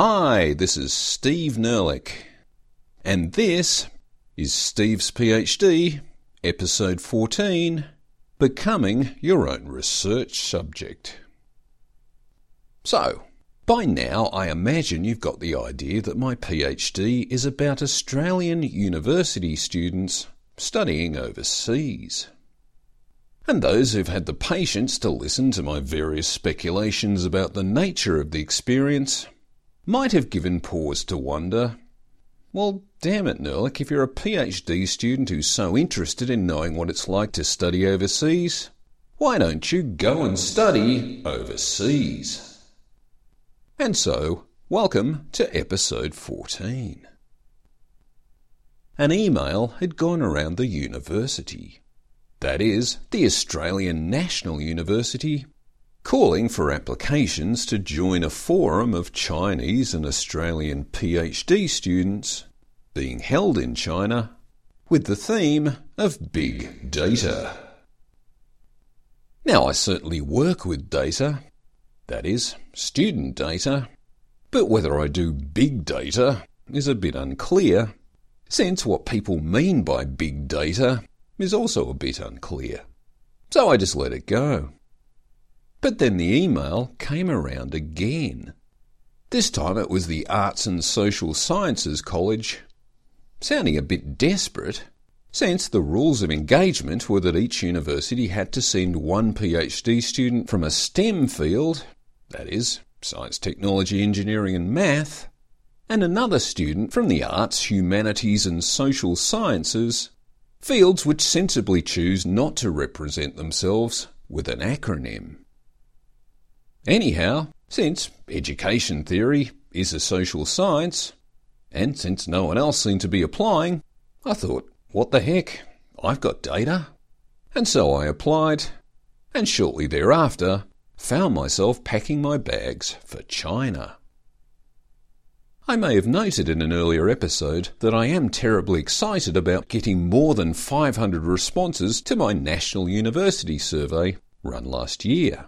Hi, this is Steve Nerlich, and this is Steve's PhD, episode 14 Becoming Your Own Research Subject. So, by now I imagine you've got the idea that my PhD is about Australian university students studying overseas. And those who've had the patience to listen to my various speculations about the nature of the experience might have given pause to wonder well, damn it, Nerlich, if you're a PhD student who's so interested in knowing what it's like to study overseas, why don't you go and study overseas? And so, welcome to episode 14. An email had gone around the university. That is, the Australian National University calling for applications to join a forum of Chinese and Australian PhD students being held in China with the theme of big data. Now, I certainly work with data, that is, student data, but whether I do big data is a bit unclear, since what people mean by big data is also a bit unclear. So I just let it go. But then the email came around again. This time it was the Arts and Social Sciences College, sounding a bit desperate, since the rules of engagement were that each university had to send one PhD student from a STEM field, that is, science, technology, engineering, and math, and another student from the arts, humanities, and social sciences, fields which sensibly choose not to represent themselves with an acronym. Anyhow, since education theory is a social science, and since no one else seemed to be applying, I thought, what the heck, I've got data. And so I applied, and shortly thereafter found myself packing my bags for China. I may have noted in an earlier episode that I am terribly excited about getting more than 500 responses to my National University survey run last year.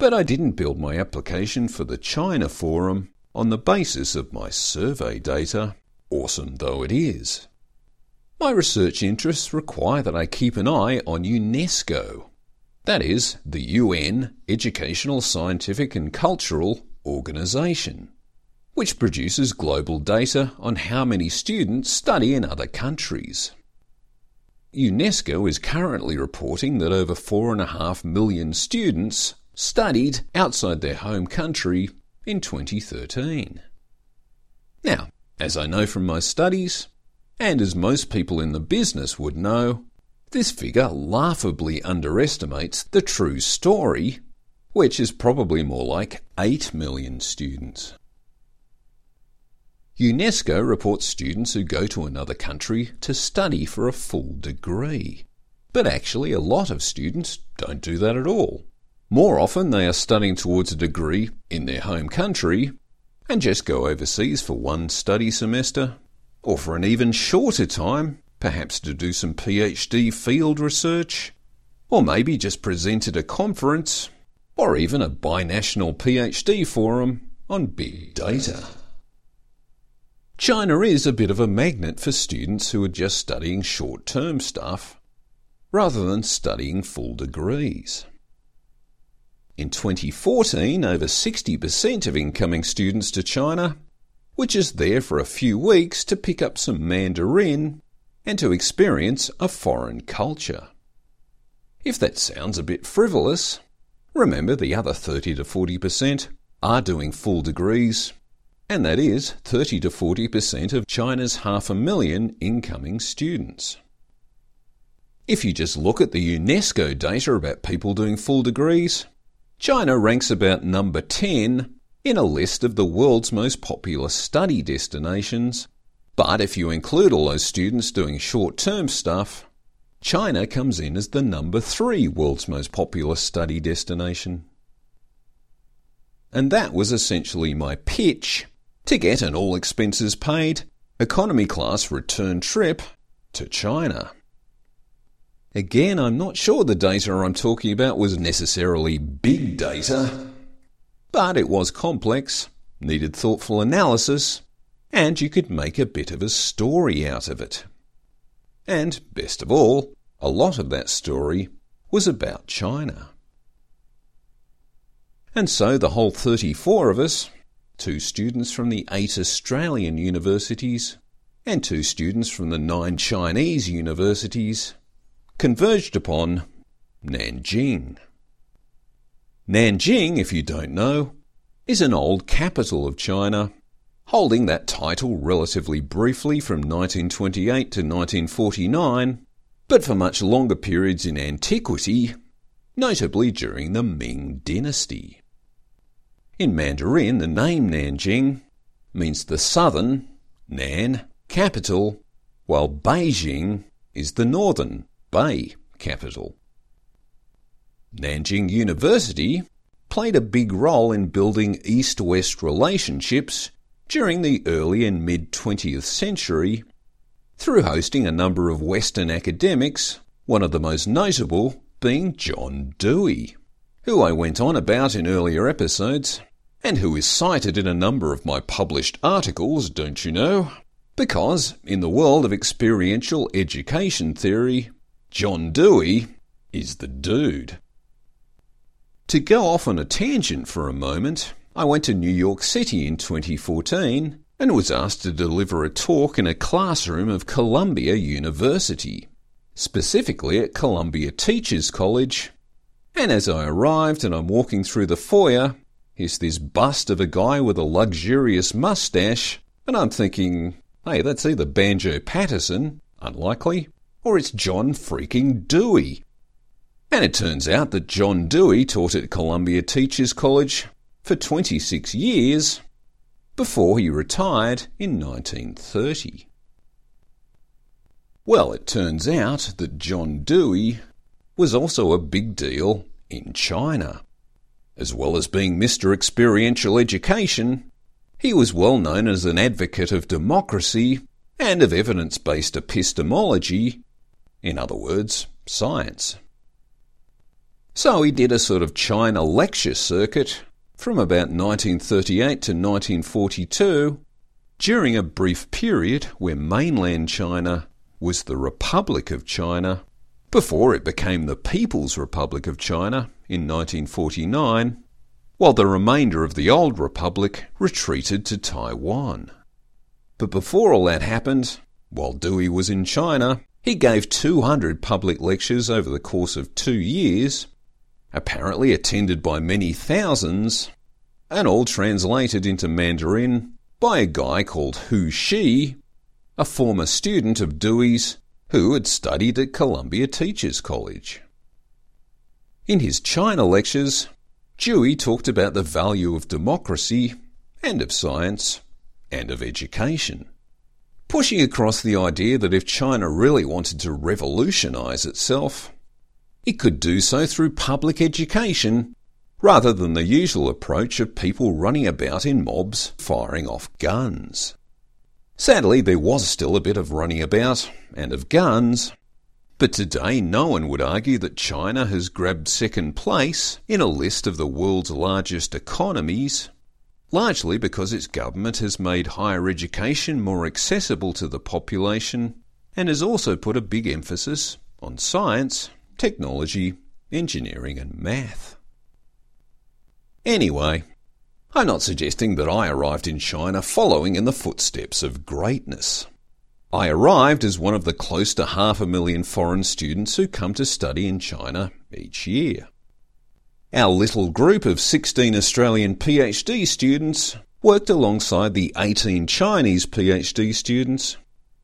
But I didn't build my application for the China Forum on the basis of my survey data, awesome though it is. My research interests require that I keep an eye on UNESCO, that is, the UN Educational, Scientific and Cultural Organization, which produces global data on how many students study in other countries. UNESCO is currently reporting that over 4.5 million students studied outside their home country in 2013. Now, as I know from my studies, and as most people in the business would know, this figure laughably underestimates the true story, which is probably more like 8 million students. UNESCO reports students who go to another country to study for a full degree. But actually, a lot of students don't do that at all. More often, they are studying towards a degree in their home country and just go overseas for one study semester, or for an even shorter time, perhaps to do some PhD field research, or maybe just present at a conference, or even a binational PhD forum on big data. China is a bit of a magnet for students who are just studying short term stuff rather than studying full degrees. In 2014, over 60% of incoming students to China were just there for a few weeks to pick up some Mandarin and to experience a foreign culture. If that sounds a bit frivolous, remember the other 30 to 40% are doing full degrees, and that is 30 to 40% of China's half a million incoming students. If you just look at the UNESCO data about people doing full degrees, China ranks about number 10 in a list of the world's most popular study destinations. But if you include all those students doing short term stuff, China comes in as the number 3 world's most popular study destination. And that was essentially my pitch to get an all expenses paid economy class return trip to China. Again, I'm not sure the data I'm talking about was necessarily big data, but it was complex needed thoughtful analysis, and you could make a bit of a story out of it. And, best of all, a lot of that story was about China. And so the whole 34 of us, two students from the eight Australian universities and two students from the nine Chinese universities, converged upon Nanjing. Nanjing, if you don't know, is an old capital of China, holding that title relatively briefly from 1928 to 1949, but for much longer periods in antiquity, notably during the Ming Dynasty. In Mandarin, the name Nanjing means the southern, Nan, capital, while Beijing is the northern, Bei, capital. Nanjing University played a big role in building East West relationships during the early and mid 20th century through hosting a number of Western academics, one of the most notable being John Dewey, who I went on about in earlier episodes, and who is cited in a number of my published articles, don't you know? Because, in the world of experiential education theory, John Dewey is the dude. To go off on a tangent for a moment, I went to New York City in 2014 and was asked to deliver a talk in a classroom of Columbia University, specifically at Columbia Teachers College. And as I arrived and I'm walking through the foyer, here's this bust of a guy with a luxurious mustache, and I'm thinking, hey, that's either Banjo Paterson, unlikely, or it's John freaking Dewey. And it turns out that John Dewey taught at Columbia Teachers College for 26 years before he retired in 1930. Well, it turns out that John Dewey was also a big deal in China. As well as being Mr. Experiential Education, he was well known as an advocate of democracy and of evidence based epistemology, in other words, science. So he did a sort of China lecture circuit from about 1938 to 1942 during a brief period where mainland China was the Republic of China before it became the People's Republic of China in 1949, while the remainder of the old republic retreated to Taiwan. But before all that happened, while Dewey was in China, he gave 200 public lectures over the course of two years apparently attended by many thousands, and all translated into Mandarin by a guy called Hu Shi, a former student of Dewey's who had studied at Columbia Teachers College. In his China lectures, Dewey talked about the value of democracy and of science and of education, pushing across the idea that if China really wanted to revolutionize itself, it could do so through public education rather than the usual approach of people running about in mobs firing off guns. Sadly, there was still a bit of running about and of guns, but today no one would argue that China has grabbed second place in a list of the world's largest economies, largely because its government has made higher education more accessible to the population and has also put a big emphasis on science technology, engineering, and math. Anyway, I'm not suggesting that I arrived in China following in the footsteps of greatness. I arrived as one of the close to half a million foreign students who come to study in China each year. Our little group of 16 Australian PhD students worked alongside the 18 Chinese PhD students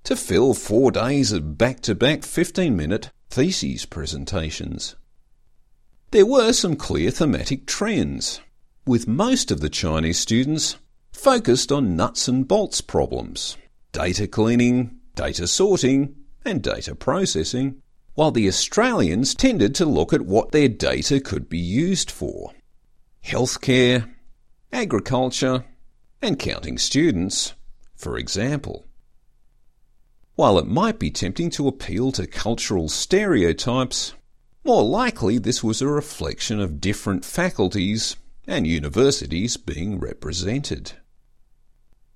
to fill four days of back to back 15 minute theses presentations. There were some clear thematic trends, with most of the Chinese students focused on nuts and bolts problems, data cleaning, data sorting, and data processing, while the Australians tended to look at what their data could be used for. Healthcare, agriculture, and counting students, for example. While it might be tempting to appeal to cultural stereotypes, more likely this was a reflection of different faculties and universities being represented.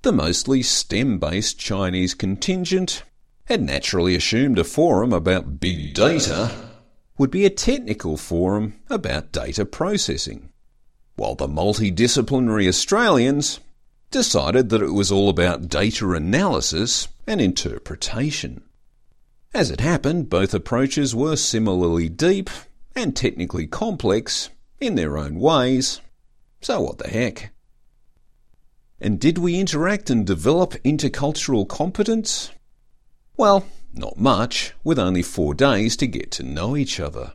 the mostly STEM based Chinese contingent had naturally assumed a forum about big data would be a technical forum about data processing, while the multidisciplinary Australians decided that it was all about data analysis and interpretation. As it happened, both approaches were similarly deep and technically complex in their own ways, so what the heck? And did we interact and develop intercultural competence? Well, not much, with only four days to get to know each other.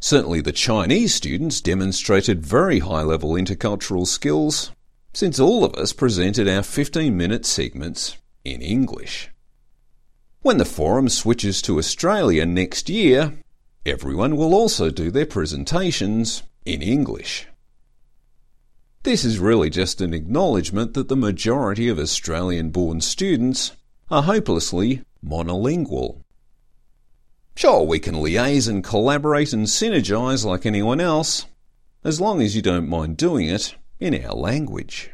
Certainly the Chinese students demonstrated very high level intercultural skills, since all of us presented our 15 minute segments in English. When the forum switches to Australia next year, everyone will also do their presentations in English. This is really just an acknowledgement that the majority of Australian born students are hopelessly monolingual. Sure, we can liaise and collaborate and synergise like anyone else, as long as you don't mind doing it in our language.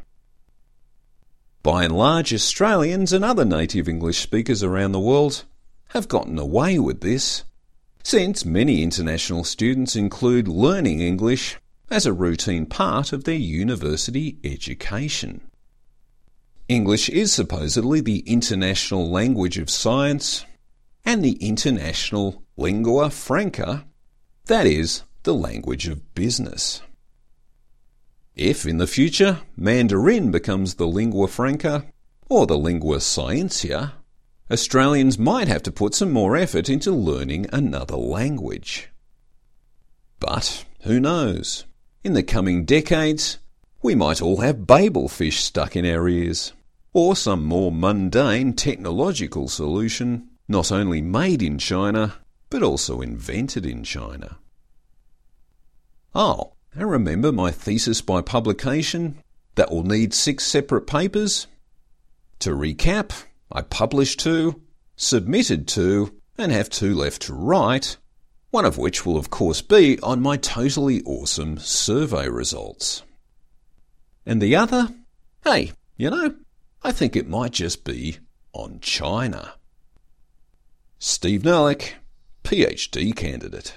By and large, Australians and other native English speakers around the world have gotten away with this, since many international students include learning English as a routine part of their university education. English is supposedly the international language of science and the international lingua franca, that is, the language of business. If in the future Mandarin becomes the lingua franca or the lingua scientia, Australians might have to put some more effort into learning another language. But who knows? In the coming decades, we might all have Babel fish stuck in our ears, or some more mundane technological solution not only made in China, but also invented in China. Ah, oh, and remember my thesis by publication that will need six separate papers? To recap, I published two, submitted two, and have two left to write, one of which will of course be on my totally awesome survey results. And the other? Hey, you know, I think it might just be on China. Steve Nerlich, PhD candidate.